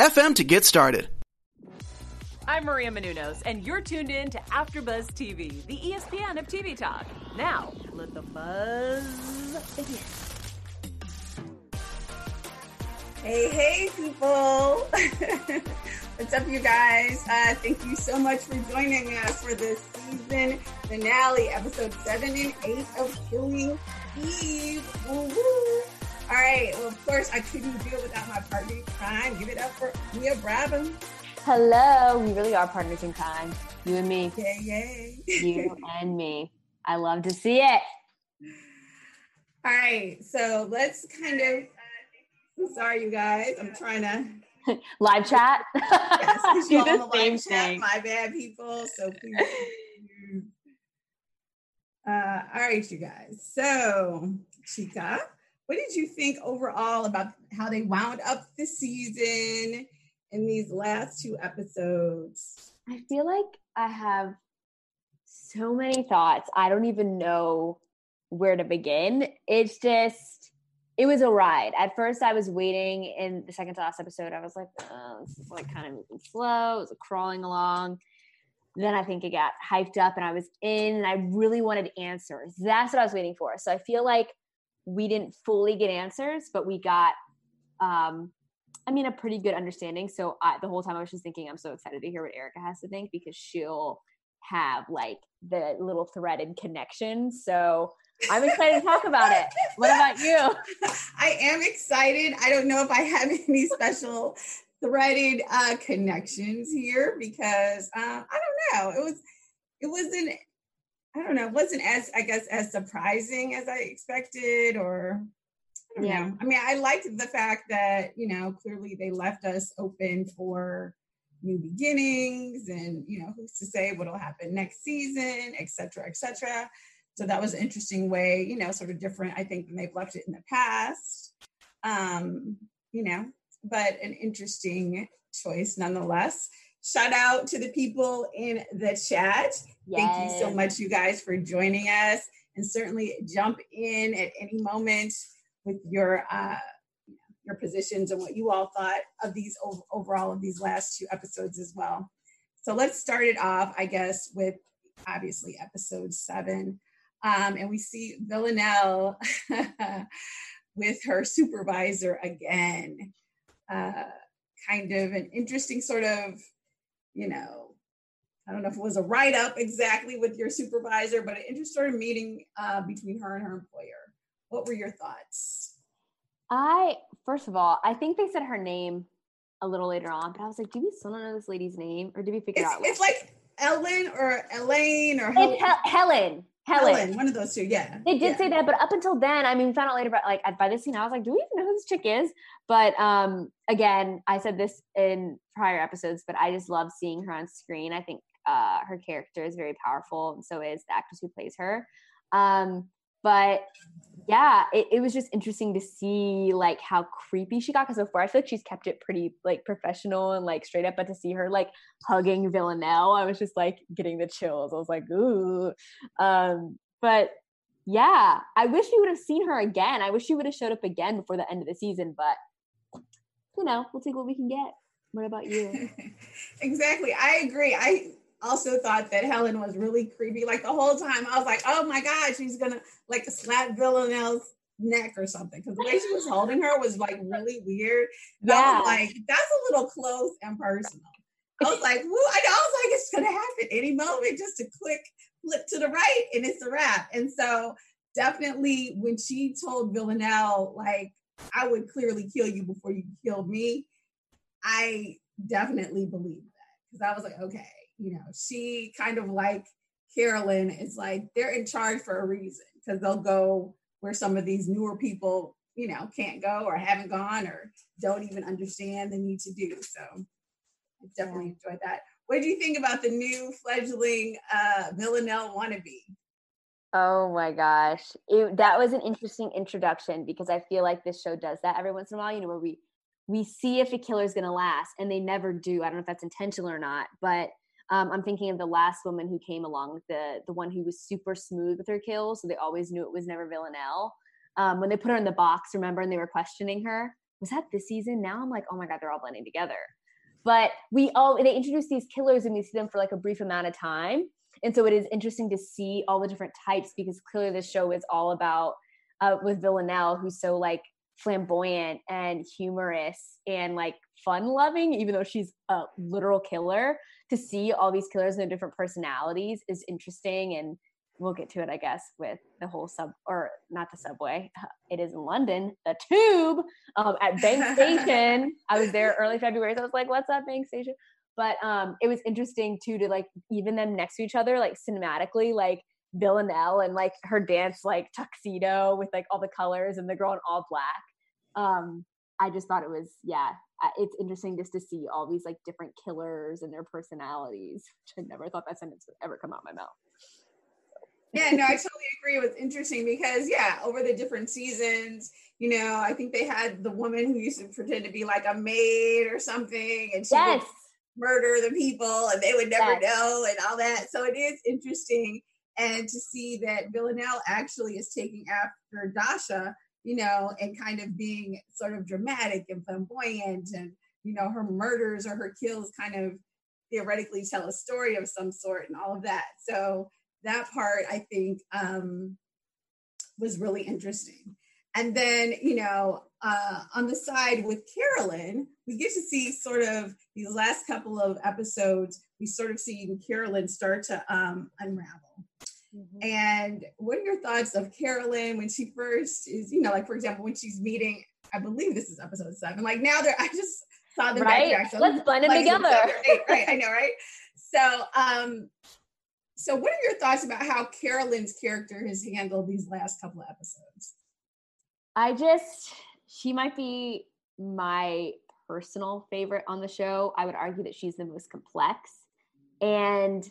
FM to get started. I'm Maria Menounos, and you're tuned in to AfterBuzz TV, the ESPN of TV talk. Now, let the buzz begin. Hey, hey, people! What's up, you guys? Uh, thank you so much for joining us for this season finale, episode seven and eight of Killing Eve. Woo-woo. All right. Well, of course, I couldn't do it without my partner in crime. Give it up for Mia Brabham. Hello. We really are partners in crime. You and me. Yay, yay. you and me. I love to see it. All right. So let's kind of. I'm sorry, you guys. I'm trying to. live chat. yes, Do the same thing. Chat. My bad, people. So please. Uh, all right, you guys. So, Chica, what did you think overall about how they wound up the season in these last two episodes? I feel like I have so many thoughts. I don't even know where to begin. It's just, it was a ride. At first, I was waiting in the second to last episode. I was like, oh, this is like kind of moving slow. It was crawling along. Then I think it got hyped up and I was in and I really wanted answers. That's what I was waiting for. So I feel like we didn't fully get answers, but we got, um, I mean, a pretty good understanding. So I, the whole time I was just thinking, I'm so excited to hear what Erica has to think because she'll have like the little threaded connection. So I'm excited to talk about it. What about you? I am excited. I don't know if I have any special threaded uh, connections here because uh, I don't know. It was it was an I don't know, wasn't as I guess as surprising as I expected, or I don't yeah. know. I mean, I liked the fact that you know clearly they left us open for new beginnings, and you know who's to say what'll happen next season, et cetera, et cetera. So that was an interesting way, you know, sort of different, I think, than they've left it in the past. Um, you know, but an interesting choice nonetheless. Shout out to the people in the chat. Yes. Thank you so much, you guys, for joining us. And certainly jump in at any moment with your uh, your positions and what you all thought of these overall of these last two episodes as well. So let's start it off, I guess, with obviously episode seven. Um, and we see Villanelle with her supervisor again. Uh, kind of an interesting sort of you know, I don't know if it was a write up exactly with your supervisor, but an interesting meeting uh, between her and her employer. What were your thoughts? I, first of all, I think they said her name a little later on, but I was like, do we still not know this lady's name or did we figure it's, out? It's like Ellen or Elaine or Hel- Helen. Helen. Helen. one of those two, yeah. They did yeah. say that, but up until then, I mean, found out later, but like by this scene, I was like, do we even know who this chick is? But um, again, I said this in prior episodes, but I just love seeing her on screen. I think uh, her character is very powerful, and so is the actress who plays her. Um, but yeah, it, it, was just interesting to see like how creepy she got because before I feel like she's kept it pretty like professional and like straight up, but to see her like hugging Villanelle, I was just like getting the chills. I was like, ooh. Um, but yeah, I wish we would have seen her again. I wish she would have showed up again before the end of the season, but you know, we'll take what we can get. What about you? exactly. I agree. I also thought that Helen was really creepy. Like the whole time, I was like, oh my God, she's gonna like slap Villanelle's neck or something. Because the way she was holding her was like really weird. Yeah. I was like, that's a little close and personal. I was like, woo, I, was like, it's gonna happen any moment, just to click, flip to the right, and it's a wrap. And so definitely when she told Villanelle, like, I would clearly kill you before you killed me, I definitely believe that. Because I was like, okay, you know, she kind of like Carolyn is like they're in charge for a reason because they'll go where some of these newer people you know, can't go or haven't gone or don't even understand the need to do. So I definitely enjoyed that. What do you think about the new fledgling uh, Villanelle wannabe? Oh my gosh. It, that was an interesting introduction because I feel like this show does that every once in a while, you know, where we we see if a killer is going to last and they never do. I don't know if that's intentional or not, but um, I'm thinking of the last woman who came along, the the one who was super smooth with her kills, so they always knew it was never Villanelle. Um, when they put her in the box, remember, and they were questioning her. Was that this season? Now I'm like, oh my god, they're all blending together. But we all they introduce these killers and we see them for like a brief amount of time, and so it is interesting to see all the different types because clearly this show is all about uh, with Villanelle, who's so like flamboyant and humorous and like fun loving, even though she's a literal killer. To see all these killers and their different personalities is interesting and we'll get to it, I guess, with the whole sub or not the subway. It is in London, the tube um, at Bank Station. I was there early February, so I was like, "What's up, Bank Station?" But um, it was interesting too to like even them next to each other, like cinematically, like Villanelle and like her dance like tuxedo with like all the colors and the girl in all black. Um, I just thought it was yeah, it's interesting just to see all these like different killers and their personalities. Which I never thought that sentence would ever come out my mouth. yeah, no, I totally agree. It was interesting because yeah, over the different seasons, you know, I think they had the woman who used to pretend to be like a maid or something, and she yes. would murder the people, and they would never yes. know, and all that. So it is interesting, and to see that Villanelle actually is taking after Dasha, you know, and kind of being sort of dramatic and flamboyant, and you know, her murders or her kills kind of theoretically tell a story of some sort, and all of that. So that part I think um, was really interesting. And then, you know, uh, on the side with Carolyn, we get to see sort of these last couple of episodes, we sort of see Carolyn start to um, unravel. Mm-hmm. And what are your thoughts of Carolyn when she first is, you know, like for example, when she's meeting, I believe this is episode seven. Like now they're, I just saw them right. Back there, Let's blend them together. Right, right, I know, right? So, um, so, what are your thoughts about how Carolyn's character has handled these last couple of episodes? I just, she might be my personal favorite on the show. I would argue that she's the most complex. And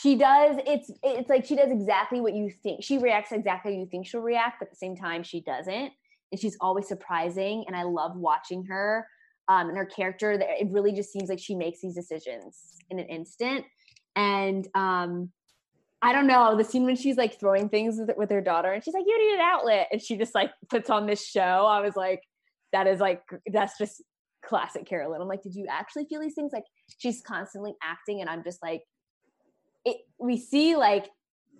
she does, it's it's like she does exactly what you think. She reacts exactly how you think she'll react, but at the same time, she doesn't. And she's always surprising. And I love watching her. Um, and her character, it really just seems like she makes these decisions in an instant. And um, I don't know the scene when she's like throwing things with, with her daughter and she's like, "You need an outlet," and she just like puts on this show. I was like, "That is like that's just classic Carolyn." I'm like, "Did you actually feel these things?" Like she's constantly acting, and I'm just like, it. We see like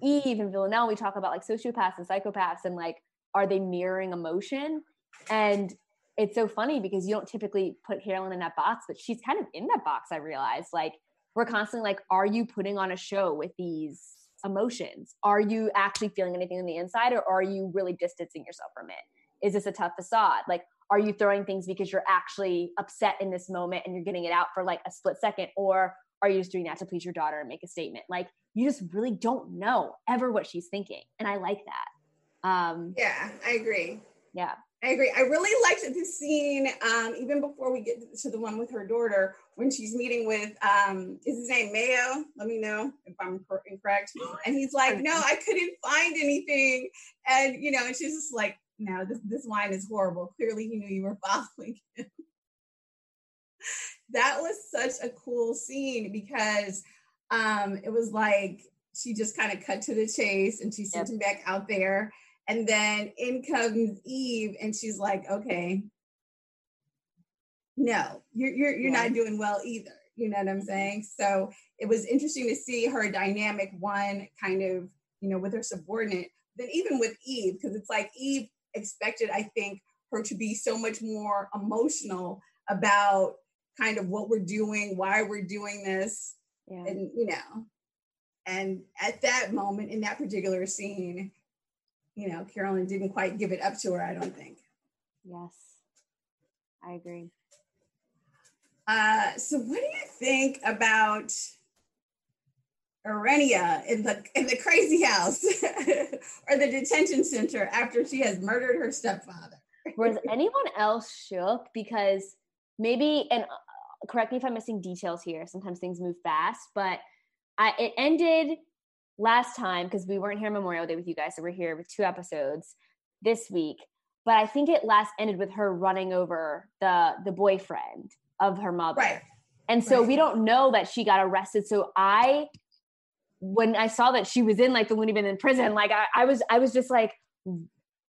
Eve and Villanelle. We talk about like sociopaths and psychopaths, and like, are they mirroring emotion? And it's so funny because you don't typically put Carolyn in that box, but she's kind of in that box. I realize like we're constantly like, are you putting on a show with these emotions? Are you actually feeling anything on the inside or are you really distancing yourself from it? Is this a tough facade? Like, are you throwing things because you're actually upset in this moment and you're getting it out for like a split second? Or are you just doing that to please your daughter and make a statement? Like, you just really don't know ever what she's thinking. And I like that. Um, yeah, I agree. Yeah. I agree. I really liked the scene, um, even before we get to the one with her daughter, when she's meeting with, um, is his name Mayo? Let me know if I'm incorrect. And he's like, no, I couldn't find anything. And, you know, and she's just like, no, this, this wine is horrible. Clearly he knew you were following him. That was such a cool scene because um, it was like she just kind of cut to the chase and she sent yep. him back out there and then in comes Eve, and she's like, okay, no, you're you're you're yeah. not doing well either. You know what I'm saying? So it was interesting to see her dynamic, one kind of, you know, with her subordinate, then even with Eve, because it's like Eve expected, I think, her to be so much more emotional about kind of what we're doing, why we're doing this. Yeah. And you know, and at that moment in that particular scene, you know, Carolyn didn't quite give it up to her, I don't think. Yes, I agree. Uh, so, what do you think about Irina in the in the crazy house or the detention center after she has murdered her stepfather? Was anyone else shook? Because maybe, and correct me if I'm missing details here. Sometimes things move fast, but I, it ended last time because we weren't here Memorial Day with you guys, so we're here with two episodes this week. But I think it last ended with her running over the the boyfriend of her mother. Right. And so Right. we don't know that she got arrested. So I, when I saw that she was in like the loony bin in prison, like I, I was, I was just like,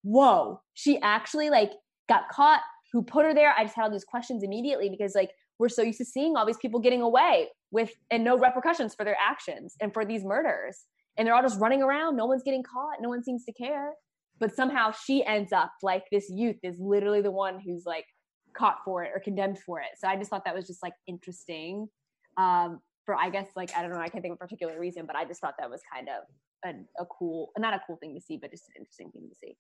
whoa, she actually like got caught. Who put her there? I just had all these questions immediately because like we're so used to seeing all these people getting away with and no repercussions for their actions and for these murders. And they're all just running around. No one's getting caught. No one seems to care. But somehow she ends up like this youth is literally the one who's like caught for it or condemned for it. So I just thought that was just like interesting. Um, for I guess like I don't know, I can't think of a particular reason, but I just thought that was kind of a, a cool, not a cool thing to see, but just an interesting thing to see.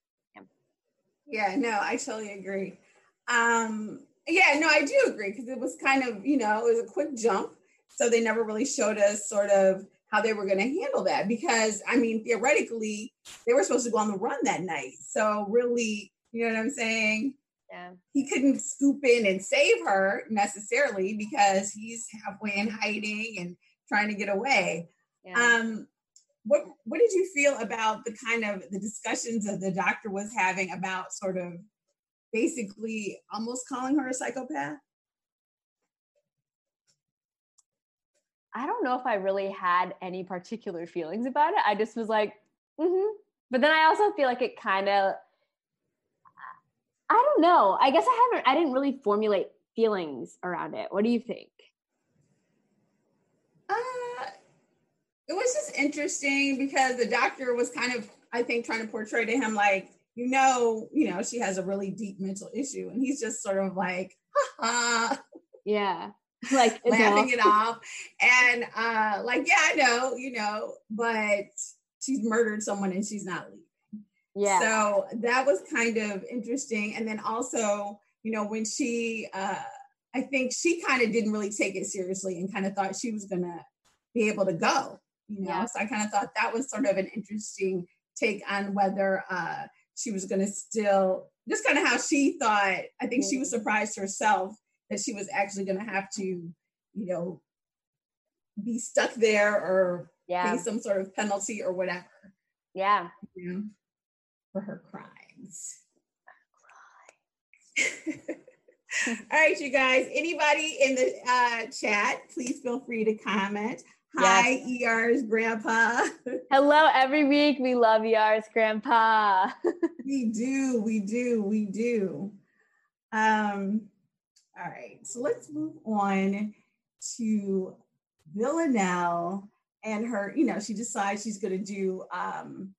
Yeah, no, I totally agree. Um, yeah, no, I do agree because it was kind of, you know, it was a quick jump. So they never really showed us sort of how they were going to handle that because, I mean, theoretically, they were supposed to go on the run that night. So really, you know what I'm saying? Yeah. He couldn't scoop in and save her necessarily because he's halfway in hiding and trying to get away. Yeah. Um, what what did you feel about the kind of the discussions that the doctor was having about sort of basically almost calling her a psychopath? I don't know if I really had any particular feelings about it. I just was like, mm-hmm. But then I also feel like it kind of, I don't know. I guess I haven't, I didn't really formulate feelings around it. What do you think? Uh, it was just interesting because the doctor was kind of, I think, trying to portray to him like, you know, you know, she has a really deep mental issue, and he's just sort of like, ha ha, Yeah. Like, laughing it off, and uh, like, yeah, I know, you know, but she's murdered someone and she's not leaving. yeah. So that was kind of interesting. And then also, you know, when she, uh, I think she kind of didn't really take it seriously and kind of thought she was to be able to go, you know. Yeah. So I kind of thought that was sort of an interesting take on whether uh, she was going to still, just kind of how she thought, I think she was surprised herself that she was actually going to have to, you know, be stuck there or yeah. pay some sort of penalty or whatever Yeah. you know, for her crimes. All right, you guys. Anybody in the uh, chat, please feel free to comment. Hi, ER's grandpa. Hello, every week. We love yours, Grandpa. we do, we do, we do. Um, all right, so let's move on to Villanelle and her, you know, she decides she's gonna do um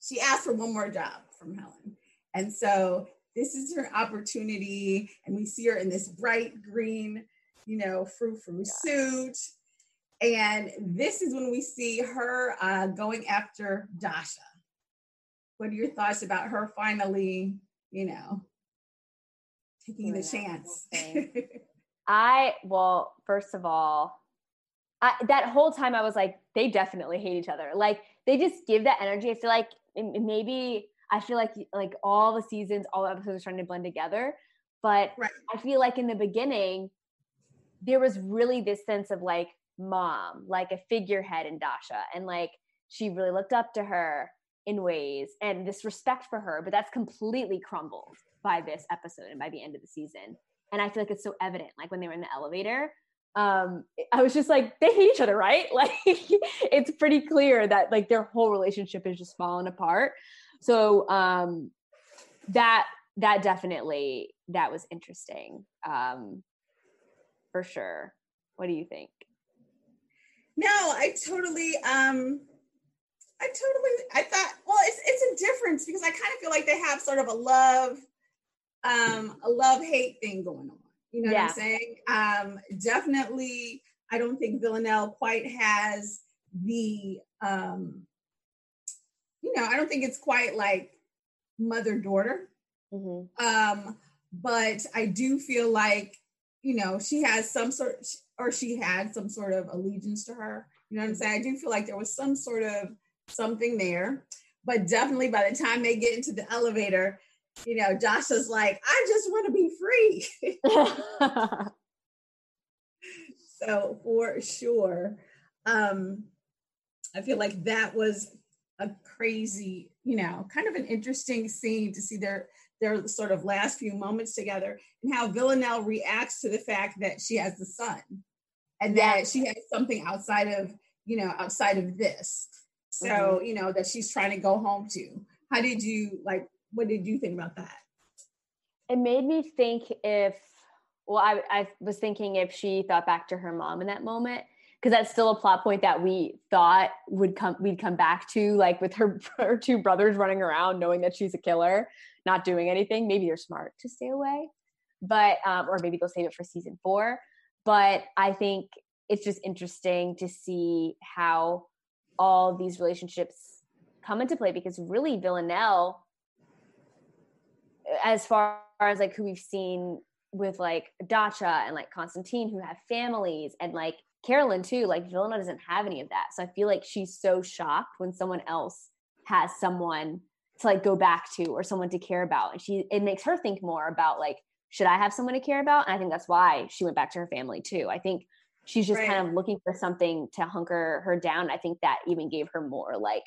she asked for one more job from Helen. And so this is her opportunity, and we see her in this bright green, you know, frou frou suit. And this is when we see her uh, going after Dasha. What are your thoughts about her finally, you know, taking the Doing that whole chance? I well, first of all, I, that whole time I was like, they definitely hate each other. Like they just give that energy. I feel like maybe I feel like like all the seasons, all the episodes are trying to blend together. But Right. I feel like in the beginning, there was really this sense of like mom, like a figurehead in Dasha, and like she really looked up to her in ways and this respect for her. But that's completely crumbled by this episode and by the end of the season and I feel like it's so evident. Like when they were in the elevator, um, I was just like, they hate each other, right? Like it's pretty clear that like their whole relationship is just falling apart. So um, that that definitely that was interesting um, for sure. What do you think? No, I totally um I totally I thought well it's it's a difference because I kind of feel like they have sort of a love um a love hate thing going on. You know Yeah. what I'm saying? Um definitely I don't think Villanelle quite has the um you know, I don't think it's quite like mother daughter. Mm-hmm. Um but I do feel like you know she has some sort or she had some sort of allegiance to her. You know what I'm saying? I do feel like there was some sort of something there, but definitely by the time they get into the elevator, you know, Dasha's like, I just want to be free. so for sure. Um, I feel like that was a crazy, you know, kind of an interesting scene to see their their sort of last few moments together and how Villanelle reacts to the fact that she has the son and that she has something outside of, you know, outside of this. So, mm-hmm. you know, that she's trying to go home to. How did you like what did you think about that? It made me think if well, I, I was thinking if she thought back to her mom in that moment because that's still a plot point that we thought would come we'd come back to like with her, her two brothers running around knowing that she's a killer not doing anything maybe they're smart to stay away but um, or maybe they'll save it for season four but i think it's just interesting to see how all these relationships come into play because really villanelle as far as like who we've seen with like Dasha and like Konstantin who have families and like Carolyn too, like Villanelle doesn't have any of that. So I feel like she's so shocked when someone else has someone to like go back to or someone to care about. And she it makes her think more about like, should I have someone to care about? And I think that's why she went back to her family too. I think she's just right. kind of looking for something to hunker her down. I think that even gave her more like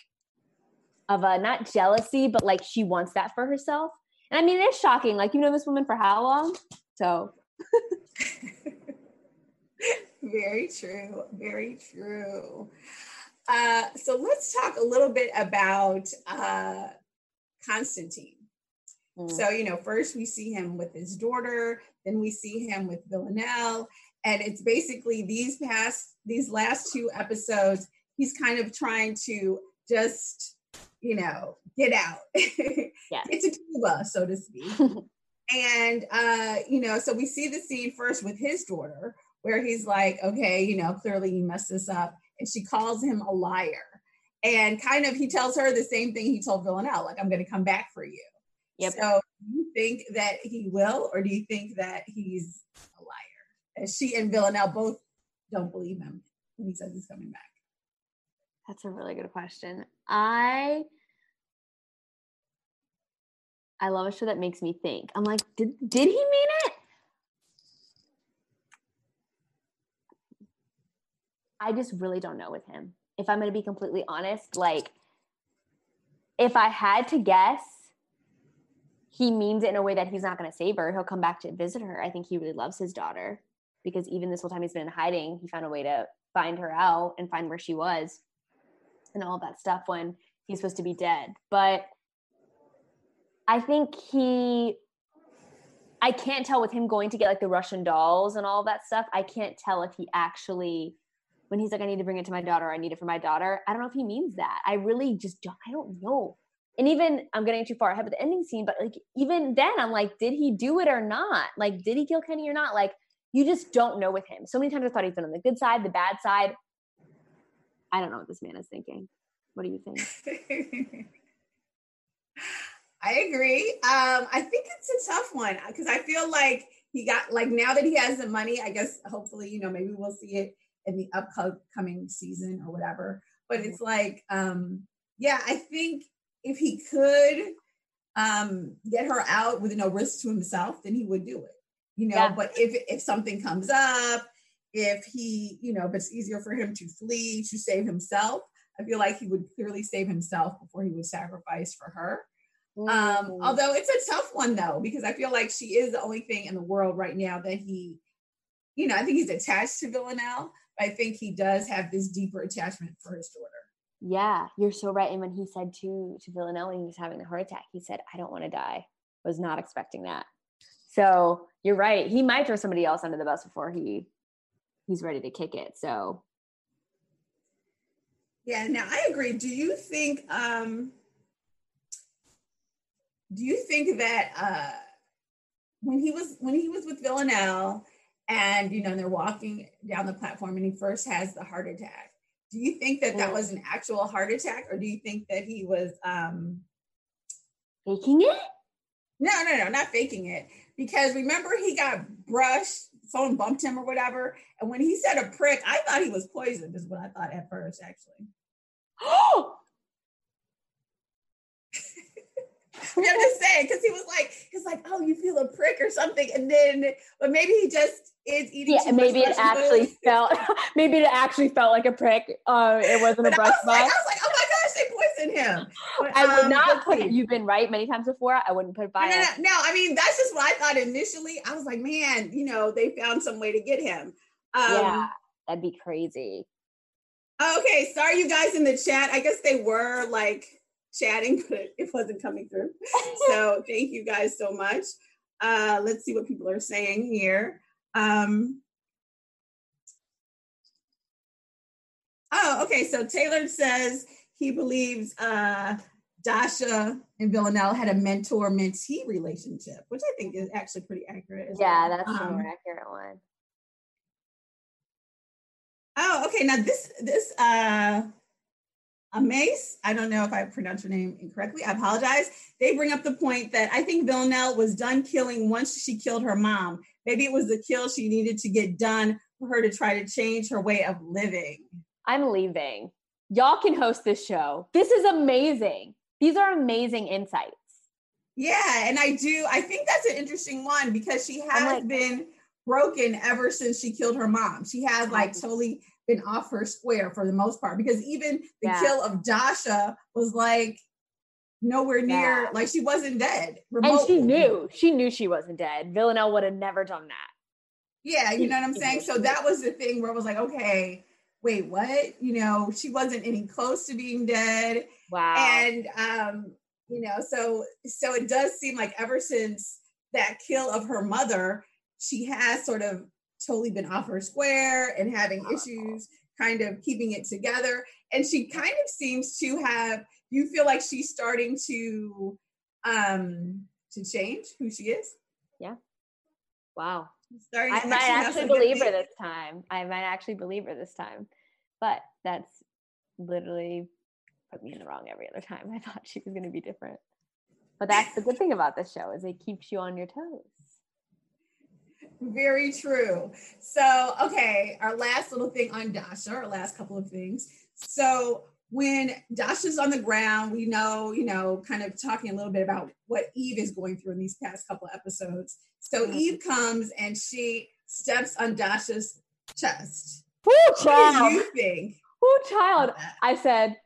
of a not jealousy, but like she wants that for herself. And I mean, it's shocking. Like, you know this woman for how long? So very true. Very true. Uh, so let's talk a little bit about uh, Konstantin. Mm. So, you know, first we see him with his daughter, then we see him with Villanelle. And it's basically these past, these last two episodes, he's kind of trying to just, you know, get out, yeah. get to Cuba, so to speak. and, uh, you know, so we see the scene first with his daughter, where he's like, okay, you know, clearly you messed this up. And she calls him a liar. And kind of he tells her the same thing he told Villanelle, like, I'm going to come back for you. Yep. So do you think that he will, or do you think that he's a liar? As she and Villanelle both don't believe him when he says he's coming back. That's a really good question. I I love a show that makes me think. I'm like, did did he mean it? I just really don't know with him. If I'm going to be completely honest, like if I had to guess, he means it in a way that he's not going to save her. He'll come back to visit her. I think he really loves his daughter because even this whole time he's been in hiding, he found a way to find her out and find where she was and all that stuff when he's supposed to be dead. But I think he I can't tell with him going to get like the Russian dolls and all that stuff. I can't tell if he actually when he's like, I need to bring it to my daughter, I need it for my daughter. I don't know if he means that. I really just don't, I don't know. And even I'm getting too far ahead of the ending scene, but like even then I'm like, did he do it or not? Like, did he kill Kenny or not? Like, you just don't know with him. So many times I thought he's been on the good side, the bad side. I don't know what this man is thinking. What do you think? I agree. Um, I think it's a tough one because I feel like he got like now that he has the money, I guess hopefully, you know, maybe we'll see it in the upcoming season or whatever. But it's like, um, yeah, I think if he could um, get her out with no risk to himself, then he would do it. You know, yeah. but if if something comes up, if he, you know, if it's easier for him to flee to save himself, I feel like he would clearly save himself before he would sacrifice for her. Um, although it's a tough one though, because I feel like she is the only thing in the world right now that he, you know, I think he's attached to Villanelle, I think he does have this deeper attachment for his daughter. Yeah, you're so right. And when he said to to Villanelle when he was having the heart attack, he said, "I don't want to die." Was not expecting that. So you're right. He might throw somebody else under the bus before he he's ready to kick it. So yeah, now I agree. Do you think um do you think that uh when he was when he was with Villanelle and you know they're walking down the platform and he first has the heart attack. Do you think that that was an actual heart attack or do you think that he was um faking it? No no no not faking it. Because remember he got brushed someone bumped him or whatever and when he said a prick i thought he was poisoned is what i thought at first actually. Oh I'm just saying, because he was like, he's like, oh, you feel a prick or something, and then, but maybe he just is eating. Yeah, maybe it actually food. felt, maybe it actually felt like a prick. Uh, it wasn't but a brush I was, like, I was like, oh my gosh, they poisoned him. But, I would um, not put it. You've been right many times before. I wouldn't put it by. No, no, no, no, I mean, that's just what I thought initially. I was like, man, you know, they found some way to get him. Um, yeah, that'd be crazy. Okay, sorry, you guys in the chat. I guess they were like chatting, but it wasn't coming through. so thank you guys so much. Uh, let's see what people are saying here. Um, oh, okay. So Taylor says he believes uh, Dasha and Villanelle had a mentor mentee relationship, which I think is actually pretty accurate. yeah, well. that's um, a more accurate one. Oh, okay. Now this this uh Amace, I don't know if I pronounced her name incorrectly. I apologize. They bring up the point that I think Villanelle was done killing once she killed her mom. Maybe it was the kill she needed to get done for her to try to change her way of living. I'm leaving. Y'all can host this show. This is amazing. These are amazing insights. Yeah, and I do. I think that's an interesting one because she has like, been broken ever since she killed her mom. She has like totally been off her square for the most part because even the yeah. kill of Dasha was like nowhere near yeah. like she wasn't dead. Remotely. And she knew she knew she wasn't dead. Villanelle would have never done that. Yeah, you know what I'm saying? So that was the thing where it was like, okay, wait, what? You know, she wasn't any close to being dead. Wow. And um, you know, so so it does seem like ever since that kill of her mother, she has sort of totally been off her square and having issues kind of keeping it together. And she kind of seems to have, you feel like she's starting to um to change who she is? Yeah. Wow. Starting I might actually believe her this time. I might actually believe her this time. But that's literally put me in the wrong every other time. I thought she was going to be different. But that's the good thing about this show is it keeps you on your toes. Very true. So, okay, our last little thing on Dasha, our last couple of things. So, when Dasha's on the ground, we know, you know, kind of talking a little bit about what Eve is going through in these past couple of episodes. So. Eve comes and she steps on Dasha's chest. Who child? What do you think? Who child? I said,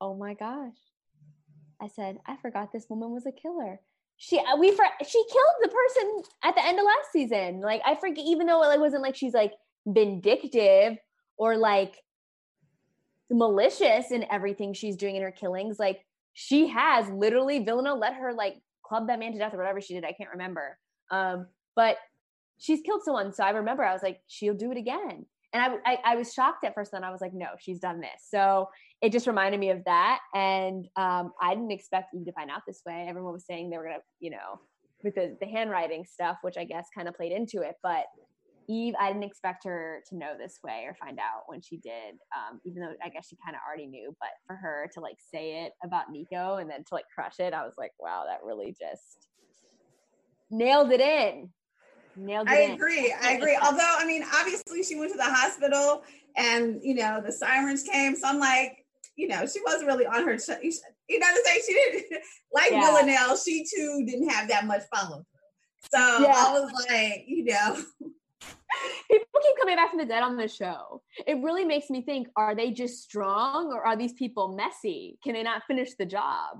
Oh my gosh. I said, I forgot this woman was a killer she uh, we for she killed the person at the end of last season. Like I forget, even though it wasn't like she's like vindictive or like malicious in everything she's doing in her killings. Like she has literally Villanelle let her like club that man to death or whatever she did. I can't remember. Um, but she's killed someone. So I remember I was like, she'll do it again. And I, I, I was shocked at first. Then I was like, no, she's done this. So it just reminded me of that. And um, I didn't expect Eve to find out this way. Everyone was saying they were gonna, you know, with the, the handwriting stuff, which I guess kind of played into it. But Eve, I didn't expect her to know this way or find out when she did. Um, even though I guess she kind of already knew, but for her to like say it about Niko and then to like crush it, I was like, wow, that really just nailed it in. Nailed it I in. agree. I agree. Although, I mean, obviously she went to the hospital and you know the sirens came, so I'm like, you know, she wasn't really on her. You know what I'm saying? She didn't like yeah. Villanelle. She too didn't have that much follow through. So yeah. I was like, you know. People keep coming back from the dead on the show. It really makes me think: Are they just strong, or are these people messy? Can they not finish the job?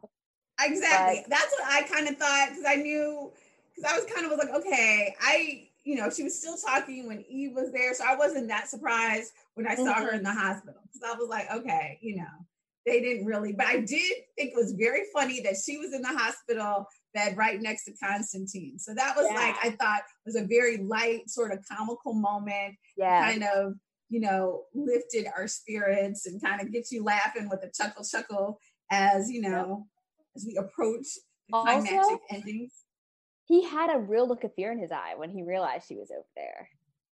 Exactly. But, That's what I kind of thought because I knew because I was kind of was like, okay, I you know, she was still talking when Eve was there. So I wasn't that surprised when I saw mm-hmm. her in the hospital. So I was like, okay, you know, they didn't really, but I did think it was very funny that she was in the hospital bed right next to Konstantin. So that was yeah. like, I thought was a very light, sort of comical moment. Yeah. Kind of, you know, lifted our spirits and kind of gets you laughing with a chuckle chuckle as, you know, as we approach the climactic also, endings he had a real look of fear in his eye when he realized she was over there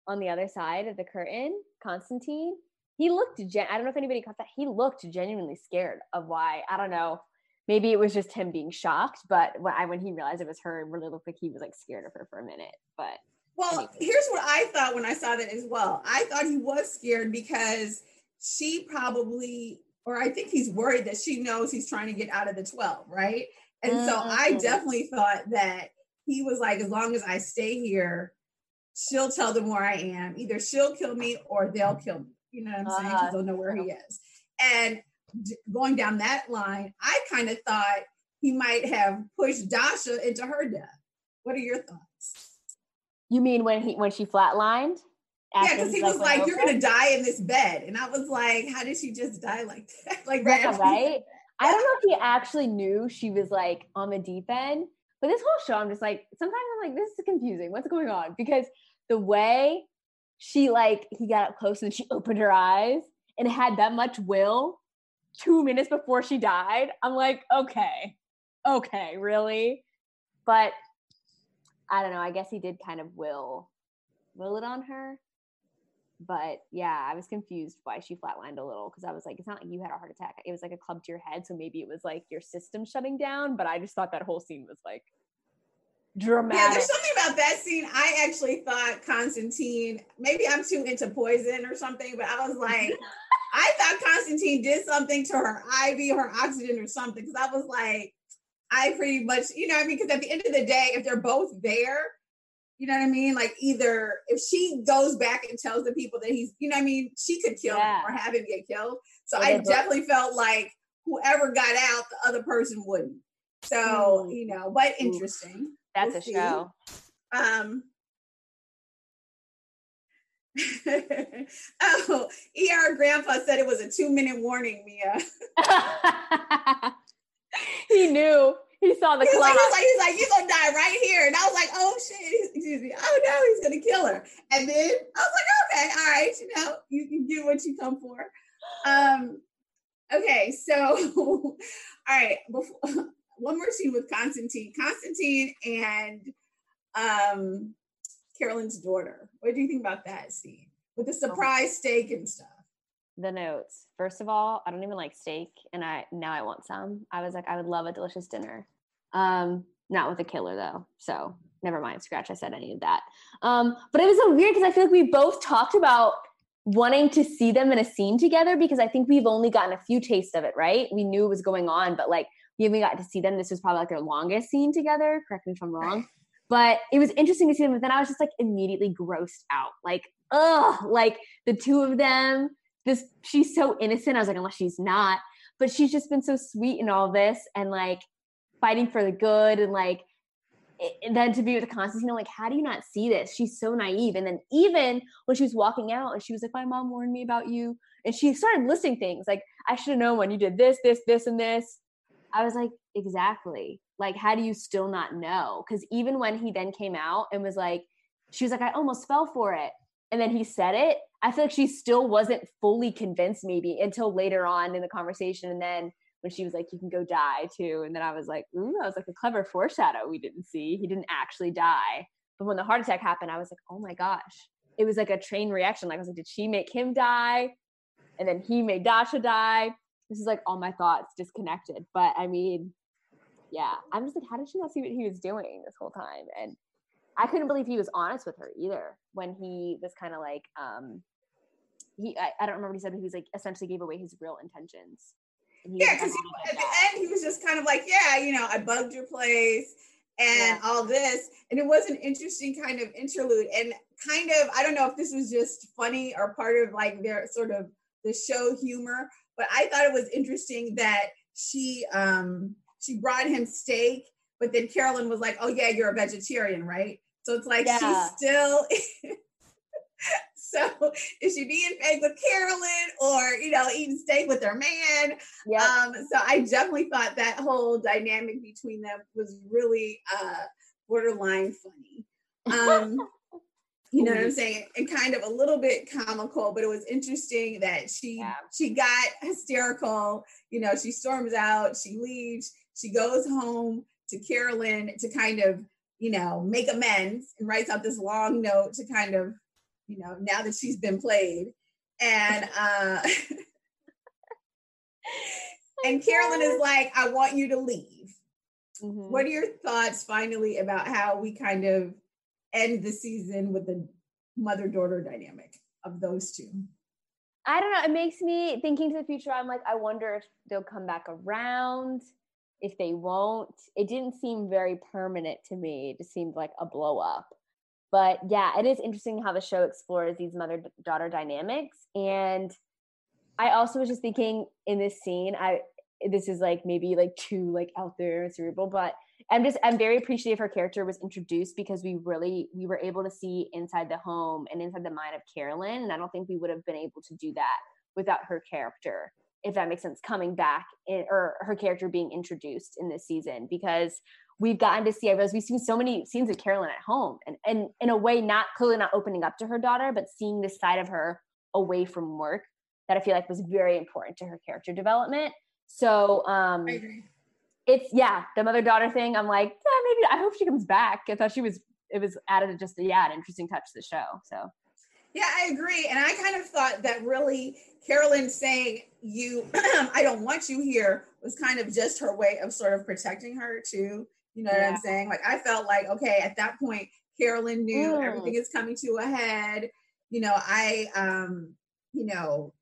on the other side of the curtain. Konstantin, he looked. Gen- I don't know if anybody caught that. He looked genuinely scared of why. I don't know. Maybe it was just him being shocked, but when, I, when he realized it was her, it really looked like he was like scared of her for a minute. But well, anyway. here's what I thought when I saw that as well. I thought he was scared because she probably, or I think he's worried that she knows he's trying to get out of the 12, right? And so I Mm. definitely thought that he was like, as long as I stay here, she'll tell them where I am. Either she'll kill me or they'll kill me. You know what I'm saying? 'Cause Ah, they'll know where he is. And d- going down that line, I kind of thought he might have pushed Dasha into her death. What are your thoughts? You mean when he when she flatlined? Yeah, because he like, was went like, "You're gonna die in this bed," and I was like, "How did she just die like that?" Like right, Yeah, right? I don't know if he actually knew she was like on the deep end, but this whole show, I'm just like, sometimes I'm like, this is confusing. What's going on? Because the way she like he got up close and she opened her eyes and had that much will two minutes before she died. I'm like, okay, okay, really? But I don't know. I guess he did kind of will will it on her. But yeah, I was confused why she flatlined a little because I was like, it's not like you had a heart attack. It was like a club to your head. So maybe it was like your system shutting down. But I just thought that whole scene was like dramatic. Yeah, there's something about that scene. I actually thought Konstantin, maybe I'm too into poison or something, but I was like, I thought Konstantin did something to her IV, her oxygen or something. Cause I was like, I pretty much, you know what I mean? Because at the end of the day, if they're both there, you know what I mean? Like either if she goes back and tells the people that he's, you know what I mean? She could kill Yeah. him or have him get killed. So I definitely felt like whoever got out, the other person wouldn't. So, Mm. you know, but Ooh. interesting. That's we'll a see. show. Um. oh, ER Grandpa said it was a two minute warning, Mia. he knew. He saw the He was, like, clock. he was like, he's like, you're gonna die right here. And I was like, oh shit, excuse me. Oh no, he's gonna kill her. And then I was like, okay, all right, you know, you can get what you come for. Um, okay, so all right, before one more scene with Konstantin. Konstantin and um Carolyn's daughter. What do you think about that scene? With the surprise steak and stuff. the notes. First of all, I don't even like steak, and I now I want some. I was like, I would love a delicious dinner. Um, not with a killer though. So never mind. Scratch. I said any of that. Um, but it was so weird because I feel like we both talked about wanting to see them in a scene together because I think we've only gotten a few tastes of it. Right? We knew it was going on, but like we haven't got to see them. This was probably like their longest scene together. Correct me if I'm wrong. But it was interesting to see them. But then I was just like immediately grossed out. Like, ugh, like the two of them this she's so innocent. I was like, unless she's not, but she's just been so sweet in all this and like fighting for the good and like and then to be with Konstantin, like, how do you not see this? She's so naive. And then even when she was walking out and she was like, My mom warned me about you. And she started listing things like, I should have known when you did this, this, this, and this. I was like, exactly. Like, how do you still not know? Because even when he then came out and was like, she was like, I almost fell for it. And then he said it. I feel like she still wasn't fully convinced, maybe until later on in the conversation. And then when she was like, You can go die too. And then I was like, Ooh, that was like a clever foreshadow we didn't see. He didn't actually die. But when the heart attack happened, I was like, Oh my gosh. It was like a train reaction. Like, I was like, Did she make him die? And then he made Dasha die. This is like all my thoughts disconnected. But I mean, yeah, I'm just like, how did she not see what he was doing this whole time? And I couldn't believe he was honest with her either when he was kind of like, um, he I, I don't remember what he said, but he was like essentially gave away his real intentions. And he was Yeah, because at the end he was just kind of like, yeah, you know, I bugged your place and Yeah. all this, and it was an interesting kind of interlude, and kind of I don't know if this was just funny or part of like their sort of the show humor, but I thought it was interesting that she um she brought him steak, but then Carolyn was like, oh yeah, you're a vegetarian, right? So it's like Yeah. she's still. So is she being fake with Carolyn or you know eating steak with her man? Yep. Um, so I definitely thought that whole dynamic between them was really uh borderline funny. Um you know what I'm saying? And kind of a little bit comical, but it was interesting that she Yeah. she got hysterical, you know, she storms out, she leaves, she goes home to Carolyn to kind of, you know, make amends and writes out this long note to kind of, you know, now that she's been played. And uh and Carolyn is like, I want you to leave. Mhm. What are your thoughts finally about how we kind of end the season with the mother daughter dynamic of those two? I don't know. It makes me thinking to the future. I'm like, I wonder if they'll come back around. if they won't. It didn't seem very permanent to me. It just seemed like a blow up. But yeah, it is interesting how the show explores these mother daughter dynamics. And I also was just thinking in this scene, I this is like maybe like too like out there cerebral, but I'm just I'm very appreciative her character was introduced because we really we were able to see inside the home and inside the mind of Carolyn. And I don't think we would have been able to do that without her character if that makes sense, coming back in, or her character being introduced in this season because we've gotten to see, I realize we've seen so many scenes of Carolyn at home and, and in a way, not clearly not opening up to her daughter, but seeing this side of her away from work that I feel like was very important to her character development. So, um, it's yeah, the mother daughter thing. I'm like, yeah, maybe I hope she comes back. I thought she was, it was added just, yeah, an interesting touch to the show. So, yeah, I agree. And I kind of thought that really Carolyn saying you I don't want you here was kind of just her way of sort of protecting her too. You know yeah. what I'm saying? Like I felt like okay, at that point Carolyn knew mm. everything is coming to a head. You know, I um, you know,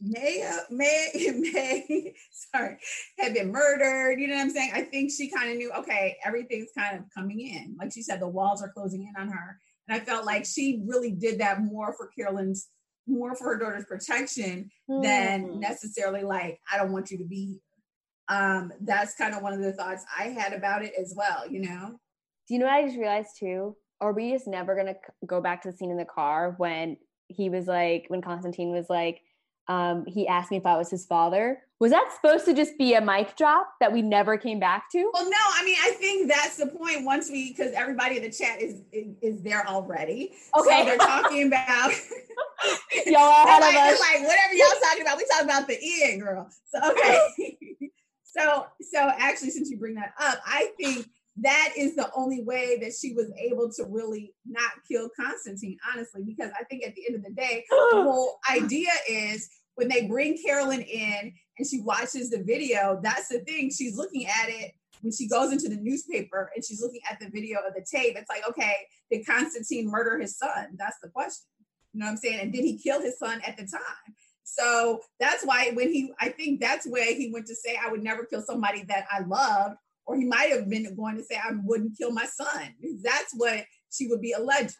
May May May sorry had been murdered. You know what I'm saying? I think she kind of knew. Okay, everything's kind of coming in. Like she said, the walls are closing in on her, and I felt like she really did that more for Carolyn's more for her daughter's protection mm. than necessarily like I don't want you to be. Um, that's kind of one of the thoughts I had about it as well. You know. Do you know what I just realized too? Are we just never gonna go back to the scene in the car when he was like when Konstantin was like um, he asked me if I was his father. Was that supposed to just be a mic drop that we never came back to? Well, no. I mean, I think that's the point. Once we, because everybody in the chat is, is, is there already. Okay, so they're talking about y'all ahead like, of us. Like whatever y'all talking about, we talking about the Ian girl. So okay. so so actually, since you bring that up, I think that is the only way that she was able to really not kill Konstantin honestly, because I think at the end of the day, the whole idea is when they bring Carolyn in and she watches the video, that's the thing. She's looking at it when she goes into the newspaper and she's looking at the video of the tape. It's like, okay, did Konstantin murder his son? That's the question. You know what I'm saying? And did he kill his son at the time? So that's why when he, I think that's where he went to say, I would never kill somebody that I loved or he might have been going to say, I wouldn't kill my son. That's what she would be alleging.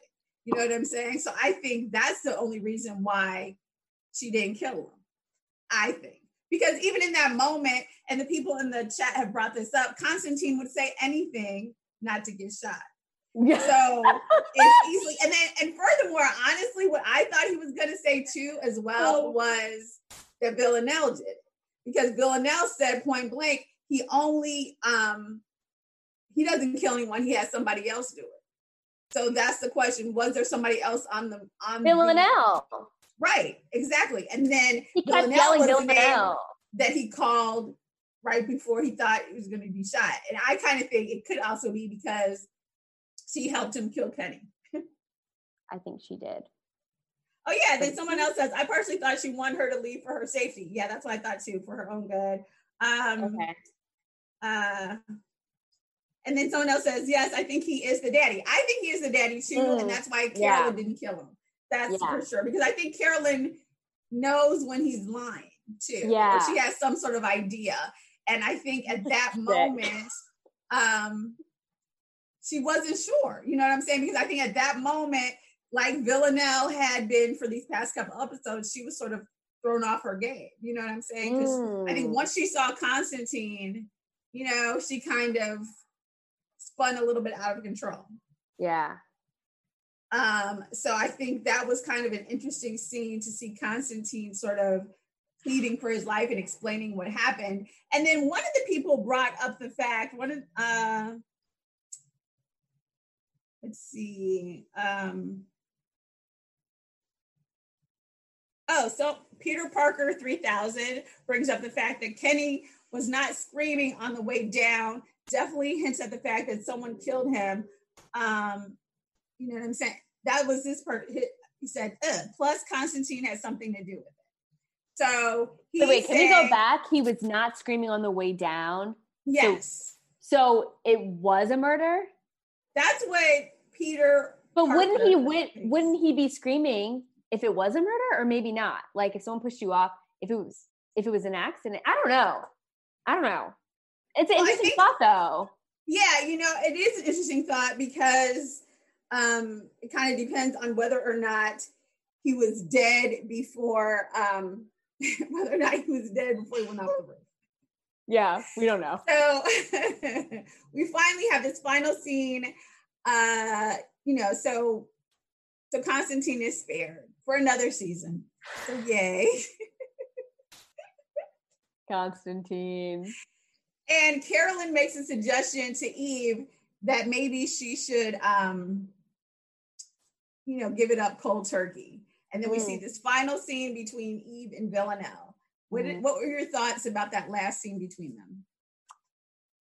You know what I'm saying? So I think that's the only reason why she didn't kill him. I think. Because even in that moment, and the people in the chat have brought this up, Konstantin would say anything not to get shot. Yeah. So it's easily, and then, and furthermore, honestly, what I thought he was going to say too, as well, oh. was that Villanelle did Because Villanelle said point blank, he only um he doesn't kill anyone he has somebody else do it. So that's the question was there somebody else on the on Villanelle. The, right exactly and then he kept Villanelle yelling Villanelle. that he called right before he thought he was going to be shot and I kind of think it could also be because she helped him kill Kenny I think she did Oh yeah, then someone else says I personally thought she wanted her to leave for her safety. Yeah, that's what I thought too, for her own good. Um, okay. Uh, and then someone else says, Yes, I think he is the daddy. I think he is the daddy too. Mm, and that's why Carolyn yeah. didn't kill him. That's yeah. for sure. Because I think Carolyn knows when he's lying too. Yeah. She has some sort of idea. And I think at that moment, um, she wasn't sure. You know what I'm saying? Because I think at that moment, like Villanelle had been for these past couple episodes, she was sort of thrown off her game. You know what I'm saying? Because mm. I think mm. once she saw Konstantin, you know, she kind of spun a little bit out of control. Yeah. Um, so I think that was kind of an interesting scene to see Konstantin sort of pleading for his life and explaining what happened. And then one of the people brought up the fact, one of uh let's see, um oh, so Peter Parker 3000 brings up the fact that Kenny was not screaming on the way down. Definitely hints at the fact that someone killed him. Um, you know what I'm saying? That was this part. He said, plus Konstantin has something to do with it. So, so wait, can we go back? He was not screaming on the way down. Yes. So, so it was a murder. That's what Peter. But Parker wouldn't he wouldn't, wouldn't he be screaming if it was a murder or maybe not? Like if someone pushed you off, if it was if it was an accident, I don't know. I don't know. It's an well, interesting think, thought, though. Yeah, you know, it is an interesting thought because um, it kind of depends on whether or not he was dead before, um, whether or not he was dead before he went off the roof. Yeah, we don't know. So we finally have this final scene. Uh, you know, so so Konstantin is spared for another season. So yay. Konstantin. And Carolyn makes a suggestion to Eve that maybe she should um you know give it up cold turkey. And then mm. we see mm. this final scene between Eve and Villanelle. What, did, mm-hmm. what were your thoughts about that last scene between them?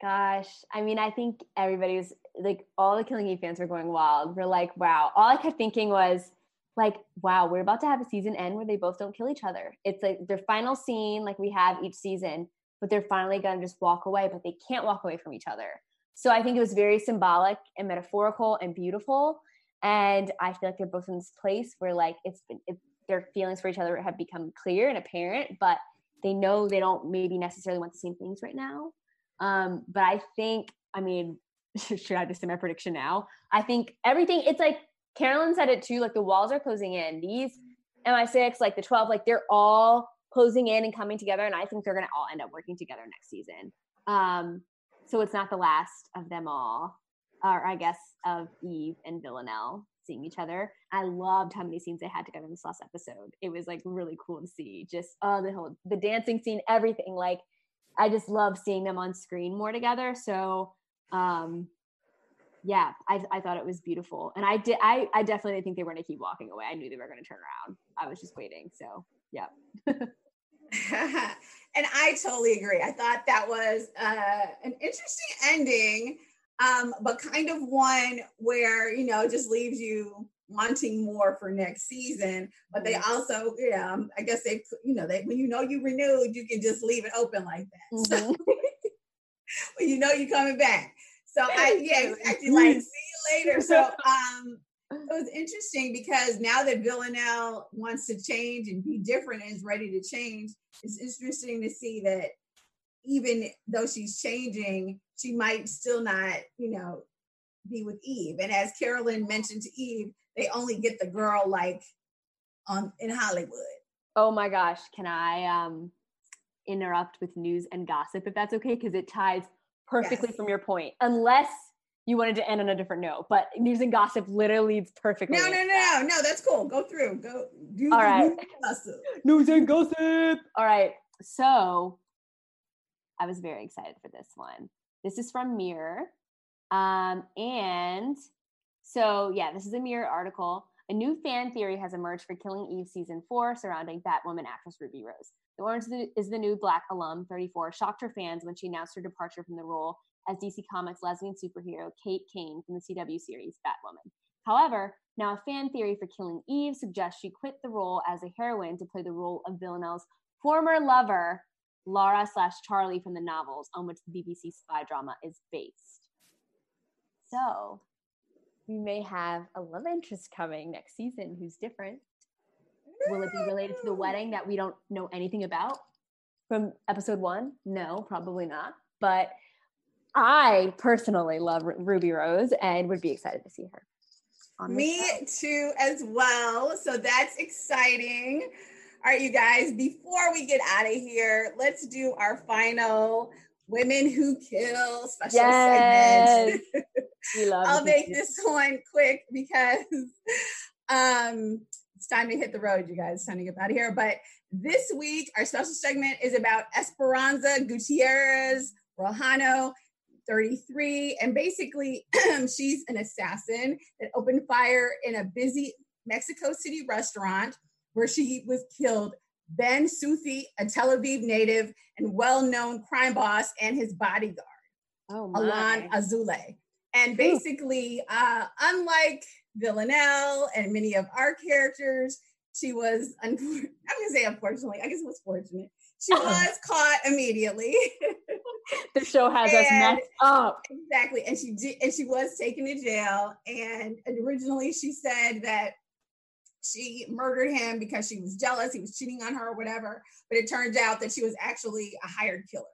Gosh, I mean, I think everybody was like, all the Killing Eve fans were going wild. We're like, wow. All I kept thinking was, like, wow, we're about to have a season end where they both don't kill each other. It's like their final scene, like we have each season, but they're finally to just walk away, but they can't walk away from each other. So I think it was very symbolic and metaphorical and beautiful. And I feel like they're both in this place where, like, it's, it, their feelings for each other have become clear and apparent, but they know they don't maybe necessarily want the same things right now. Um, but I think, I mean, should I just say my prediction now? I think everything, it's like Carolyn said it too, like the walls are closing in. These MI6, like the 12, like they're all closing in and coming together. And I think they're going to all end up working together next season. Um, so it's not the last of them all, or I guess of Eve and Villanelle seeing each other. I loved how many scenes they had together in this last episode. It was like really cool to see. Just oh, the whole the dancing scene, everything. Like I just love seeing them on screen more together. So um yeah, I, I thought it was beautiful. And I did I, I definitely didn't think they were gonna keep walking away. I knew they were gonna turn around. I was just waiting. So yeah. and I totally agree. I thought that was uh, an interesting ending, um, but kind of one where you know just leaves you wanting more for next season. But they mm-hmm. also, yeah, I guess they, you know, they when you know you renewed, you can just leave it open like that. Mm-hmm. So, when you know you're coming back. So I, yeah, exactly. Like, see you later. So um, it was interesting because now that Villanelle wants to change and be different and is ready to change, it's interesting to see that even though she's changing, she might still not, you know, be with Eve. And as Carolyn mentioned to Eve, they only get the girl like on in Hollywood. Oh my gosh, can I um interrupt with news and gossip if that's okay? Because it ties perfectly yes. from your point. Unless you wanted to end on a different note, but news and gossip literally leads perfectly. No, no, no, no, no. That's cool. Go through. Go. Do All right. News and gossip. News and gossip. All right. So, I was very excited for this one. This is from Mirror, um, and so yeah, this is a Mirror article. A new fan theory has emerged for Killing Eve season four surrounding Batwoman actress Ruby Rose. The Orange is the New Black alum, 34, shocked her fans when she announced her departure from the role as DC Comics lesbian superhero Kate Kane from the CW series Batwoman. However, now a fan theory for Killing Eve suggests she quit the role as a heroine to play the role of Villanelle's former lover, Lara slash Charlie from the novels on which the BBC spy drama is based. So, we may have a love interest coming next season who's different. Will it be related to the wedding that we don't know anything about from episode one? No, probably not. But I personally love Ruby Rose and would be excited to see her. Me show. too, as well. So that's exciting. All right, you guys, before we get out of here, let's do our final Women Who Kill special yes. segment. I'll make this one quick because um, it's time to hit the road, you guys. It's time to get out of here. But this week, our special segment is about Esperanza Gutierrez Rojano. 33. And basically, she's an assassin that opened fire in a busy Mexico City restaurant where she was killed. Ben Southey, a Tel Aviv native and well known crime boss, and his bodyguard, oh Alan Azoulay. And basically, uh, unlike Villanelle and many of our characters, she was, I'm going to say unfortunately, I guess it was fortunate. She was caught immediately. the show has and, us messed up. Exactly. And she did, and she was taken to jail. And originally she said that she murdered him because she was jealous, he was cheating on her or whatever. But it turns out that she was actually a hired killer.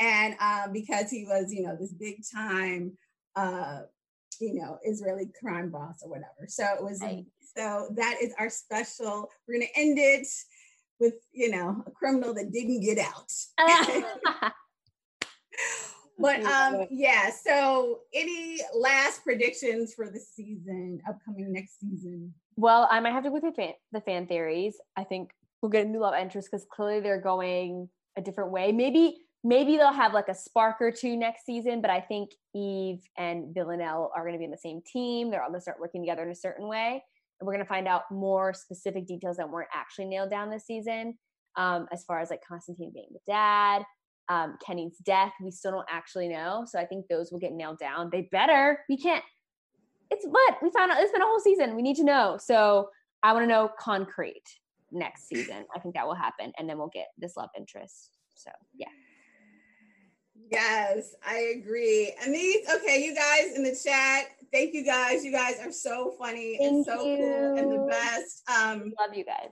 and uh, because he was, you know, this big time, uh, you know, Israeli crime boss or whatever. So it was. Right. So that is our special. We're gonna end it with, you know, a criminal that didn't get out. but um yeah so any last predictions for the season upcoming next season? Well i might have to go with the fan, the fan theories. I think we'll get a new love interest because clearly they're going a different way. Maybe maybe they'll have like a spark or two next season but i think eve and villanelle are going to be in the same team. They're all going to start working together in a certain way. And we're going to find out more specific details that weren't actually nailed down this season um, as far as like Konstantin being the dad um, Kenny's death. We still don't actually know. So I think those will get nailed down. They better. We can't. It's what we found out. It's been a whole season. We need to know. So I want to know concrete next season. I think that will happen, and then we'll get this love interest. So yeah. Yes, I agree. And these, okay, you guys in the chat, thank you guys. You guys are so funny thank and so you. cool and the best. Um, love you guys.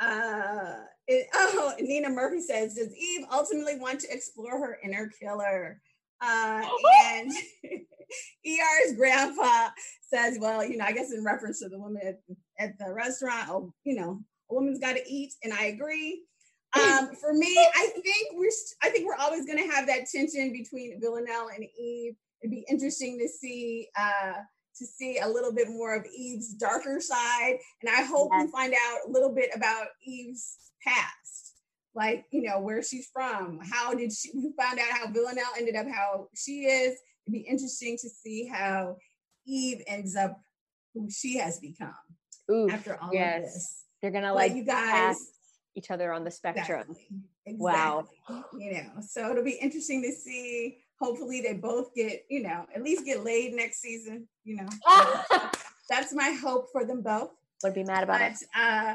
Uh, it, oh, Nina Murphy says, does Eve ultimately want to explore her inner killer? Uh, and ER's grandpa says, well, you know, I guess in reference to the woman at, at the restaurant, oh, you know, a woman's got to eat, and I agree. Um, for me, I think we're, I think we're always going to have that tension between Villanelle and Eve. It'd be interesting to see uh, to see a little bit more of Eve's darker side. And I hope yes. we find out a little bit about Eve's past, like, you know, where she's from. How did she, we found out how Villanelle ended up how she is. It'd be interesting to see how Eve ends up who she has become Oof, after all yes. of this. They're going to like you guys each other on the spectrum. Exactly, exactly. Wow. You know, so it'll be interesting to see hopefully they both get, you know, at least get laid next season, you know. That's my hope for them both. Would be mad about but, it. Uh,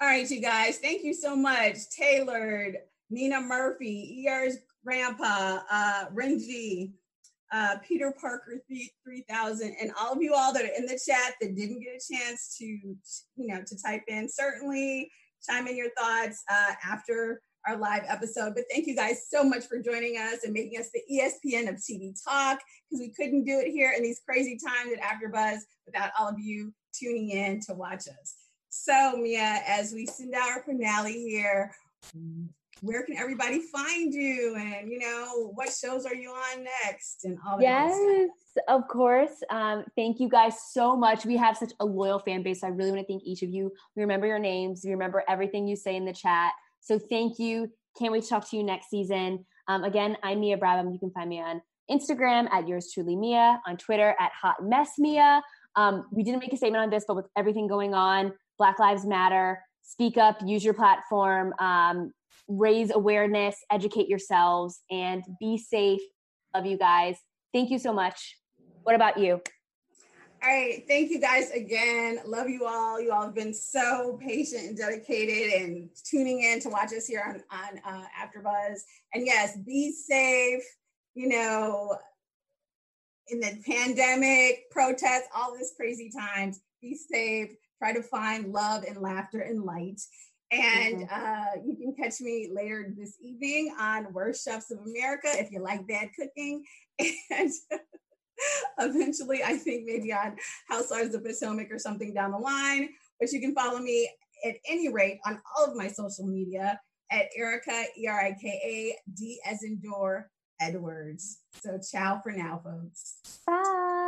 all right, you guys, thank you so much. Tailored, Nina Murphy, ER's grandpa, uh, Renji, uh, Peter Parker 3000, and all of you all that are in the chat that didn't get a chance to, you know, to type in. Certainly chime in your thoughts uh, after our live episode. But thank you guys so much for joining us and making us the ESPN of TV Talk because we couldn't do it here in these crazy times at AfterBuzz without all of you tuning in to watch us. So, Mia, as we send out our finale here, where can everybody find you? And you know what shows are you on next? And all that yes of course. Um, thank you guys so much. We have such a loyal fan base. So i really want to thank each of you. We remember your names. We remember everything you say in the chat. So thank you. Can't wait to talk to you next season. Um, again, I'm Mia Brabham. You can find me on Instagram at yours truly Mia, on Twitter at Hot Mess Mia. Um, we didn't make a statement on this, but with everything going on, Black Lives Matter, speak up, use your platform, um, raise awareness, educate yourselves, and be safe. Love you guys. Thank you so much. What about you? All right. Thank you guys again. Love you all. You all have been so patient and dedicated and tuning in to watch us here on, on uh, AfterBuzz. And yes, be safe. You know, in the pandemic, protests, all this crazy times, be safe. Try to find love and laughter and light. And mm-hmm. uh, you can catch me later this evening on Worst Chefs of America if you like bad cooking. And eventually, I think maybe on Housewives of Potomac or something down the line. But you can follow me at any rate on all of my social media at Erika, E R I K A D as in door, Edwards. So ciao for now, folks. Bye. Bye.